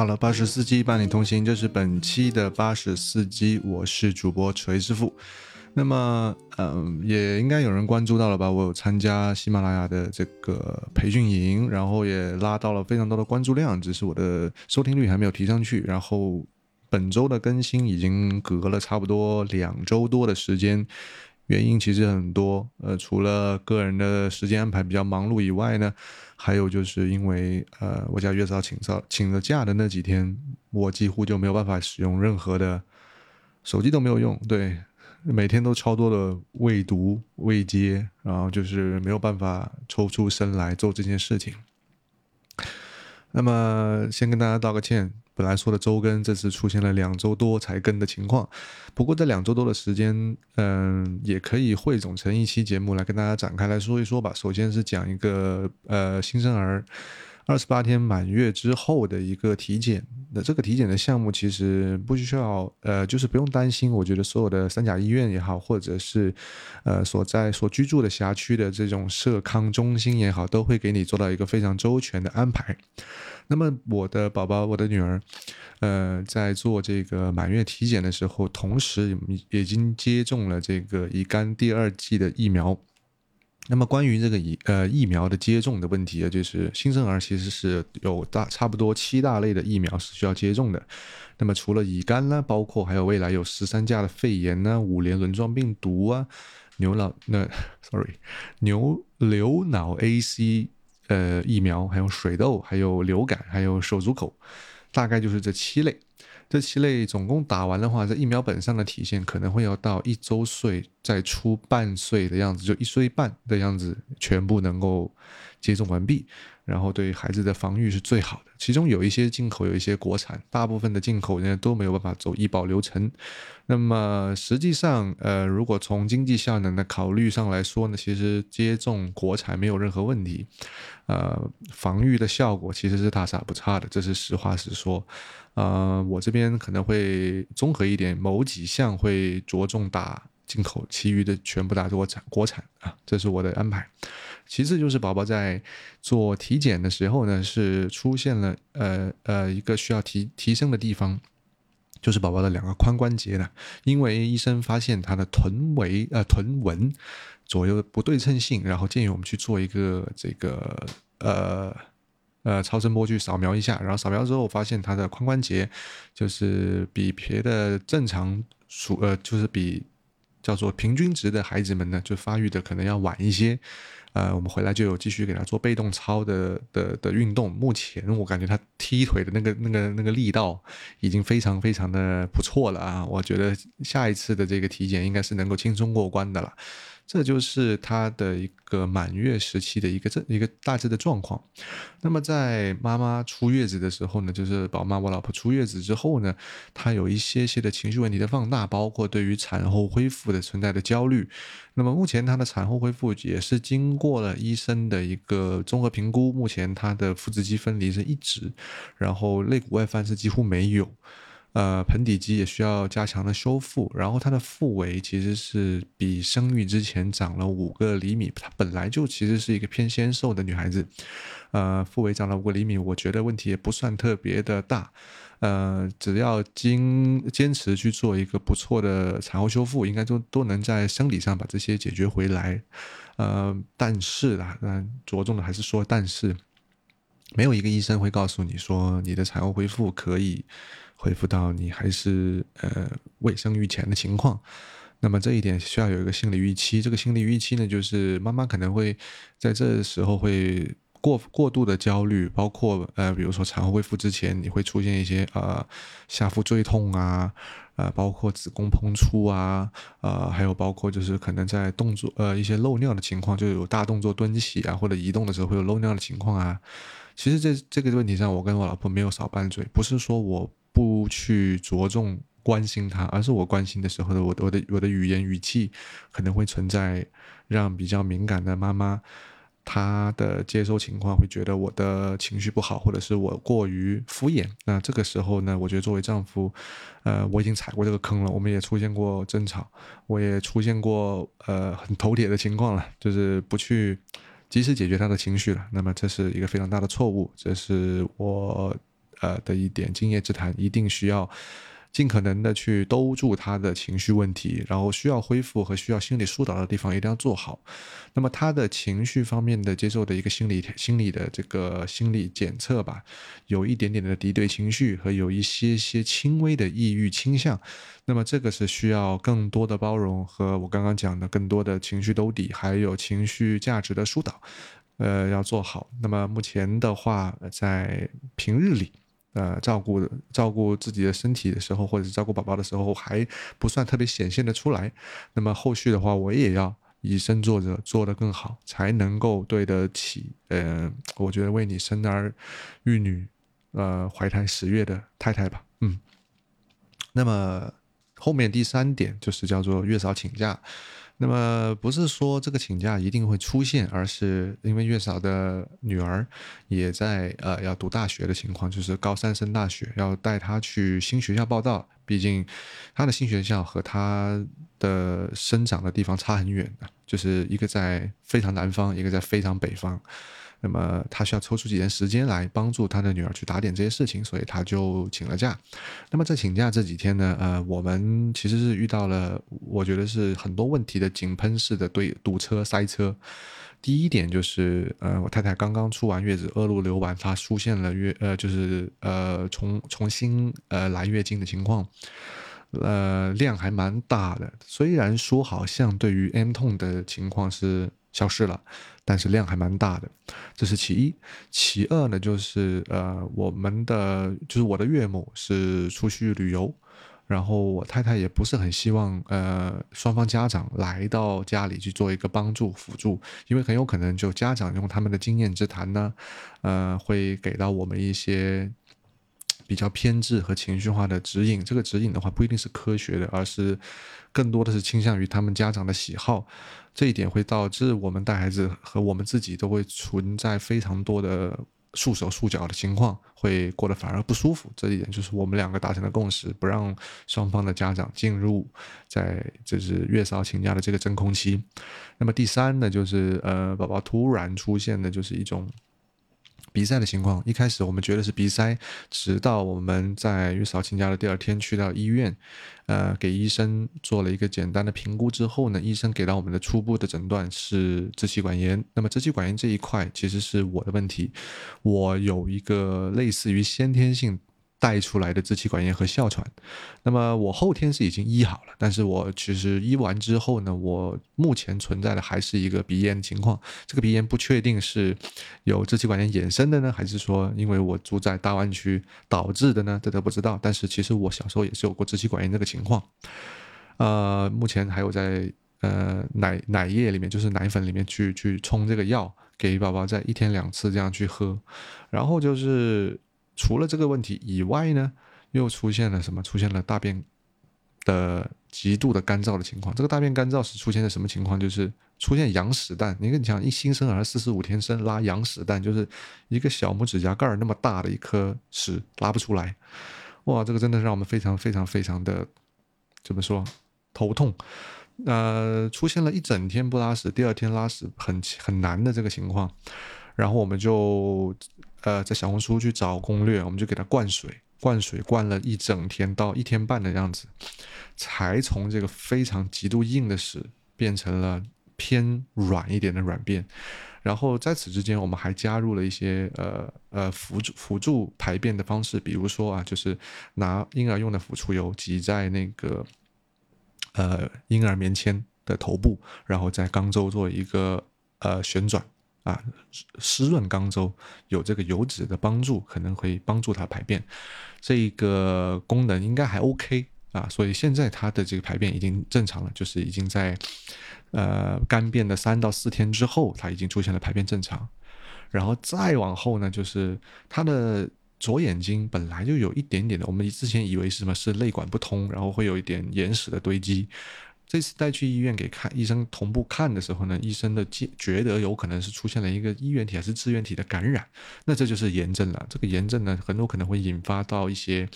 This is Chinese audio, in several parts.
好了，八十四机伴你同行，这是本期的八十四机，我是主播锤师傅。那么，嗯，也应该有人关注到了吧？我有参加喜马拉雅的这个培训营，然后也拉到了非常多的关注量，只是我的收听率还没有提上去。然后本周的更新已经隔了差不多两周多的时间。原因其实很多，呃，除了个人的时间安排比较忙碌以外呢，还有就是因为呃，我家月嫂请假请了假的那几天，我几乎就没有办法使用任何的手机都没有用，对，每天都超多的未读未接，然后就是没有办法抽出身来做这件事情。那么先跟大家道个歉。本来说的周更，这次出现了两周多才更的情况。不过这两周多的时间，嗯，也可以汇总成一期节目来跟大家展开来说一说吧。首先是讲一个呃新生儿二十八天满月之后的一个体检。那这个体检的项目其实不需要呃，就是不用担心。我觉得所有的三甲医院也好，或者是呃所在所居住的辖区的这种社康中心也好，都会给你做到一个非常周全的安排。那么我的宝宝，我的女儿，呃，在做这个满月体检的时候，同时已经接种了这个乙肝第二剂的疫苗。那么关于这个疫呃疫苗的接种的问题啊，就是新生儿其实是有大差不多七大类的疫苗是需要接种的。那么除了乙肝呢，包括还有未来有十三价的肺炎呢，五联轮状病毒啊，牛脑那 sorry 牛流脑 A C。呃，疫苗还有水痘，还有流感，还有手足口，大概就是这七类。这七类总共打完的话，在疫苗本上的体现可能会要到一周岁再出半岁的样子，就一岁半的样子，全部能够接种完毕。然后对孩子的防御是最好的，其中有一些进口，有一些国产，大部分的进口呢都没有办法走医保流程。那么实际上，呃，如果从经济效能的考虑上来说呢，其实接种国产没有任何问题，呃，防御的效果其实是大差不差的，这是实话实说。呃，我这边可能会综合一点，某几项会着重打进口，其余的全部打国产，国产啊，这是我的安排。其次就是宝宝在做体检的时候呢，是出现了呃呃一个需要提提升的地方，就是宝宝的两个髋关节呢，因为医生发现他的臀围呃臀纹左右不对称性，然后建议我们去做一个这个呃呃超声波去扫描一下，然后扫描之后发现他的髋关节就是比别的正常属呃就是比叫做平均值的孩子们呢，就发育的可能要晚一些。呃，我们回来就有继续给他做被动操的的的运动。目前我感觉他踢腿的那个那个那个力道已经非常非常的不错了啊！我觉得下一次的这个体检应该是能够轻松过关的了。这就是他的一个满月时期的一个这一个大致的状况。那么在妈妈出月子的时候呢，就是宝妈我老婆出月子之后呢，她有一些些的情绪问题的放大，包括对于产后恢复的存在的焦虑。那么目前她的产后恢复也是经过了医生的一个综合评估，目前她的腹直肌分离是一指，然后肋骨外翻是几乎没有。呃，盆底肌也需要加强的修复，然后她的腹围其实是比生育之前长了五个厘米，她本来就其实是一个偏纤瘦的女孩子，呃，腹围长了五个厘米，我觉得问题也不算特别的大，呃，只要经坚持去做一个不错的产后修复，应该都都能在生理上把这些解决回来，呃，但是啊，嗯，着重的还是说，但是没有一个医生会告诉你说你的产后恢复可以。恢复到你还是呃未生育前的情况，那么这一点需要有一个心理预期。这个心理预期呢，就是妈妈可能会在这时候会过过度的焦虑，包括呃，比如说产后恢复之前，你会出现一些呃下腹坠痛啊，呃，包括子宫膨出啊，呃，还有包括就是可能在动作呃一些漏尿的情况，就有大动作蹲起啊或者移动的时候会有漏尿的情况啊。其实这这个问题上，我跟我老婆没有少拌嘴，不是说我。不去着重关心他，而是我关心的时候的我我的我的语言语气可能会存在让比较敏感的妈妈她的接收情况会觉得我的情绪不好，或者是我过于敷衍。那这个时候呢，我觉得作为丈夫，呃，我已经踩过这个坑了，我们也出现过争吵，我也出现过呃很头铁的情况了，就是不去及时解决他的情绪了。那么这是一个非常大的错误，这是我。呃的一点经验之谈，一定需要。尽可能的去兜住他的情绪问题，然后需要恢复和需要心理疏导的地方一定要做好。那么他的情绪方面的接受的一个心理心理的这个心理检测吧，有一点点的敌对情绪和有一些些轻微的抑郁倾向。那么这个是需要更多的包容和我刚刚讲的更多的情绪兜底，还有情绪价值的疏导，呃，要做好。那么目前的话，在平日里。呃，照顾照顾自己的身体的时候，或者是照顾宝宝的时候，还不算特别显现的出来。那么后续的话，我也要以身作则，做得更好，才能够对得起，呃，我觉得为你生儿育女，呃，怀胎十月的太太吧。嗯。那么后面第三点就是叫做月嫂请假。那么不是说这个请假一定会出现，而是因为月嫂的女儿也在呃要读大学的情况，就是高三升大学，要带她去新学校报道。毕竟她的新学校和她的生长的地方差很远的，就是一个在非常南方，一个在非常北方。那么他需要抽出几天时间来帮助他的女儿去打点这些事情，所以他就请了假。那么在请假这几天呢，呃，我们其实是遇到了，我觉得是很多问题的井喷式的对堵车塞车。第一点就是，呃，我太太刚刚出完月子，恶露流完，她出现了月，呃，就是呃重重新呃来月经的情况，呃量还蛮大的。虽然说好像对于 M 痛的情况是消失了。但是量还蛮大的，这是其一。其二呢，就是呃，我们的就是我的岳母是出去旅游，然后我太太也不是很希望呃双方家长来到家里去做一个帮助辅助，因为很有可能就家长用他们的经验之谈呢，呃，会给到我们一些比较偏执和情绪化的指引。这个指引的话，不一定是科学的，而是更多的是倾向于他们家长的喜好。这一点会导致我们带孩子和我们自己都会存在非常多的束手束脚的情况，会过得反而不舒服。这一点就是我们两个达成的共识，不让双方的家长进入在就是月嫂请假的这个真空期。那么第三呢，就是呃，宝宝突然出现的就是一种。鼻塞的情况，一开始我们觉得是鼻塞，直到我们在月嫂请假的第二天去到医院，呃，给医生做了一个简单的评估之后呢，医生给到我们的初步的诊断是支气管炎。那么支气管炎这一块其实是我的问题，我有一个类似于先天性。带出来的支气管炎和哮喘，那么我后天是已经医好了，但是我其实医完之后呢，我目前存在的还是一个鼻炎情况。这个鼻炎不确定是有支气管炎衍生的呢，还是说因为我住在大湾区导致的呢？这都不知道。但是其实我小时候也是有过支气管炎这个情况，呃，目前还有在呃奶奶液里面，就是奶粉里面去去冲这个药，给宝宝在一天两次这样去喝，然后就是。除了这个问题以外呢，又出现了什么？出现了大便的极度的干燥的情况。这个大便干燥是出现在什么情况？就是出现羊屎蛋。你跟你讲，一新生儿四十五天生拉羊屎蛋，就是一个小拇指甲盖那么大的一颗屎拉不出来。哇，这个真的让我们非常非常非常的怎么说头痛？呃，出现了一整天不拉屎，第二天拉屎很很难的这个情况，然后我们就。呃，在小红书去找攻略，我们就给他灌水，灌水灌了一整天到一天半的样子，才从这个非常极度硬的屎变成了偏软一点的软便。然后在此之间，我们还加入了一些呃呃辅助辅助排便的方式，比如说啊，就是拿婴儿用的腐厨油挤在那个呃婴儿棉签的头部，然后在肛周做一个呃旋转。啊，湿润肛周有这个油脂的帮助，可能会帮助它排便，这个功能应该还 OK 啊，所以现在它的这个排便已经正常了，就是已经在呃干便的三到四天之后，它已经出现了排便正常，然后再往后呢，就是它的左眼睛本来就有一点点的，我们之前以为是什么是泪管不通，然后会有一点眼屎的堆积。这次带去医院给看医生同步看的时候呢，医生的觉觉得有可能是出现了一个衣原体还是支原体的感染，那这就是炎症了。这个炎症呢，很有可能会引发到一些，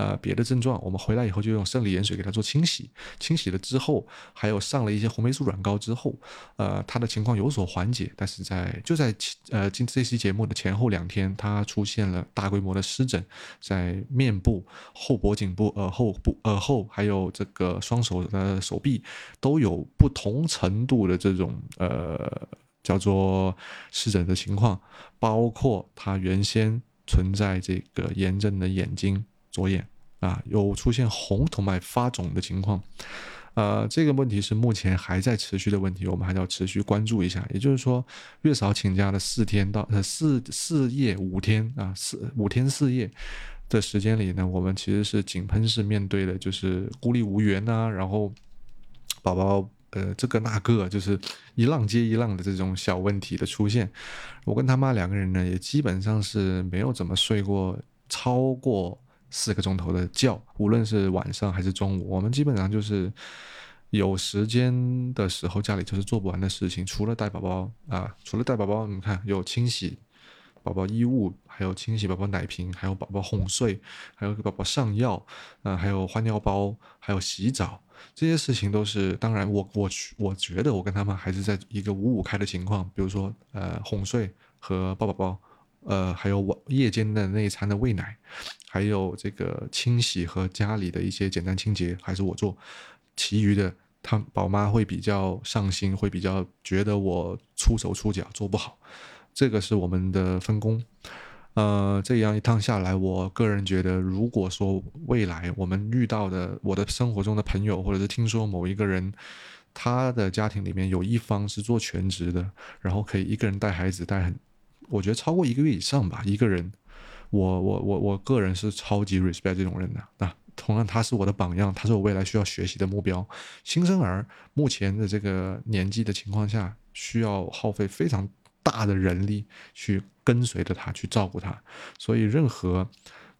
呃别的症状，我们回来以后就用生理盐水给他做清洗，清洗了之后，还有上了一些红霉素软膏之后，呃，他的情况有所缓解，但是在就在呃今这期节目的前后两天，他出现了大规模的湿疹，在面部、后脖颈部、耳后部、耳后还有这个双手的手臂都有不同程度的这种呃。叫做湿疹的情况，包括他原先存在这个炎症的眼睛左眼啊，有出现红头脉发肿的情况，呃，这个问题是目前还在持续的问题，我们还要持续关注一下。也就是说，月嫂请假的四天到呃四四夜五天啊，四五天四夜的时间里呢，我们其实是井喷式面对的，就是孤立无援呐，然后宝宝。呃，这个那个就是一浪接一浪的这种小问题的出现，我跟他妈两个人呢，也基本上是没有怎么睡过超过四个钟头的觉，无论是晚上还是中午，我们基本上就是有时间的时候，家里就是做不完的事情，除了带宝宝啊，除了带宝宝，你看有清洗宝宝衣物，还有清洗宝宝奶瓶，还有宝宝哄睡，还有给宝宝上药，啊，还有换尿包，还有洗澡。这些事情都是，当然，我我我觉得我跟他们还是在一个五五开的情况，比如说，呃，哄睡和抱宝宝，呃，还有晚夜间的那一餐的喂奶，还有这个清洗和家里的一些简单清洁，还是我做，其余的，他宝妈会比较上心，会比较觉得我出手出脚做不好，这个是我们的分工。呃，这样一趟下来，我个人觉得，如果说未来我们遇到的我的生活中的朋友，或者是听说某一个人，他的家庭里面有一方是做全职的，然后可以一个人带孩子带很，我觉得超过一个月以上吧，一个人，我我我我个人是超级 respect 这种人的。那同样，他是我的榜样，他是我未来需要学习的目标。新生儿目前的这个年纪的情况下，需要耗费非常。大的人力去跟随着他去照顾他，所以任何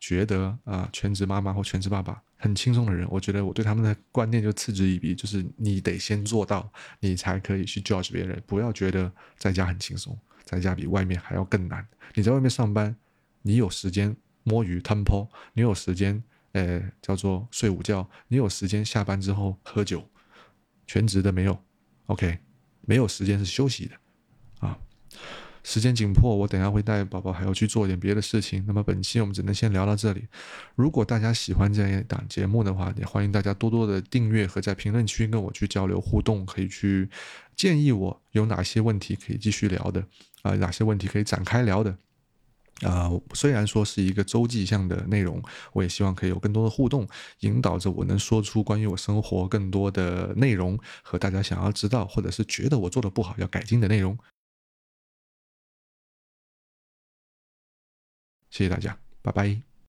觉得啊全职妈妈或全职爸爸很轻松的人，我觉得我对他们的观念就嗤之以鼻，就是你得先做到，你才可以去 judge 别人。不要觉得在家很轻松，在家比外面还要更难。你在外面上班，你有时间摸鱼贪泡，你有时间呃叫做睡午觉，你有时间下班之后喝酒，全职的没有，OK，没有时间是休息的啊。时间紧迫，我等下会带宝宝还要去做点别的事情。那么本期我们只能先聊到这里。如果大家喜欢这样一档节目的话，也欢迎大家多多的订阅和在评论区跟我去交流互动，可以去建议我有哪些问题可以继续聊的啊，哪些问题可以展开聊的啊。虽然说是一个周记向的内容，我也希望可以有更多的互动，引导着我能说出关于我生活更多的内容和大家想要知道或者是觉得我做的不好要改进的内容。谢谢大家，拜拜。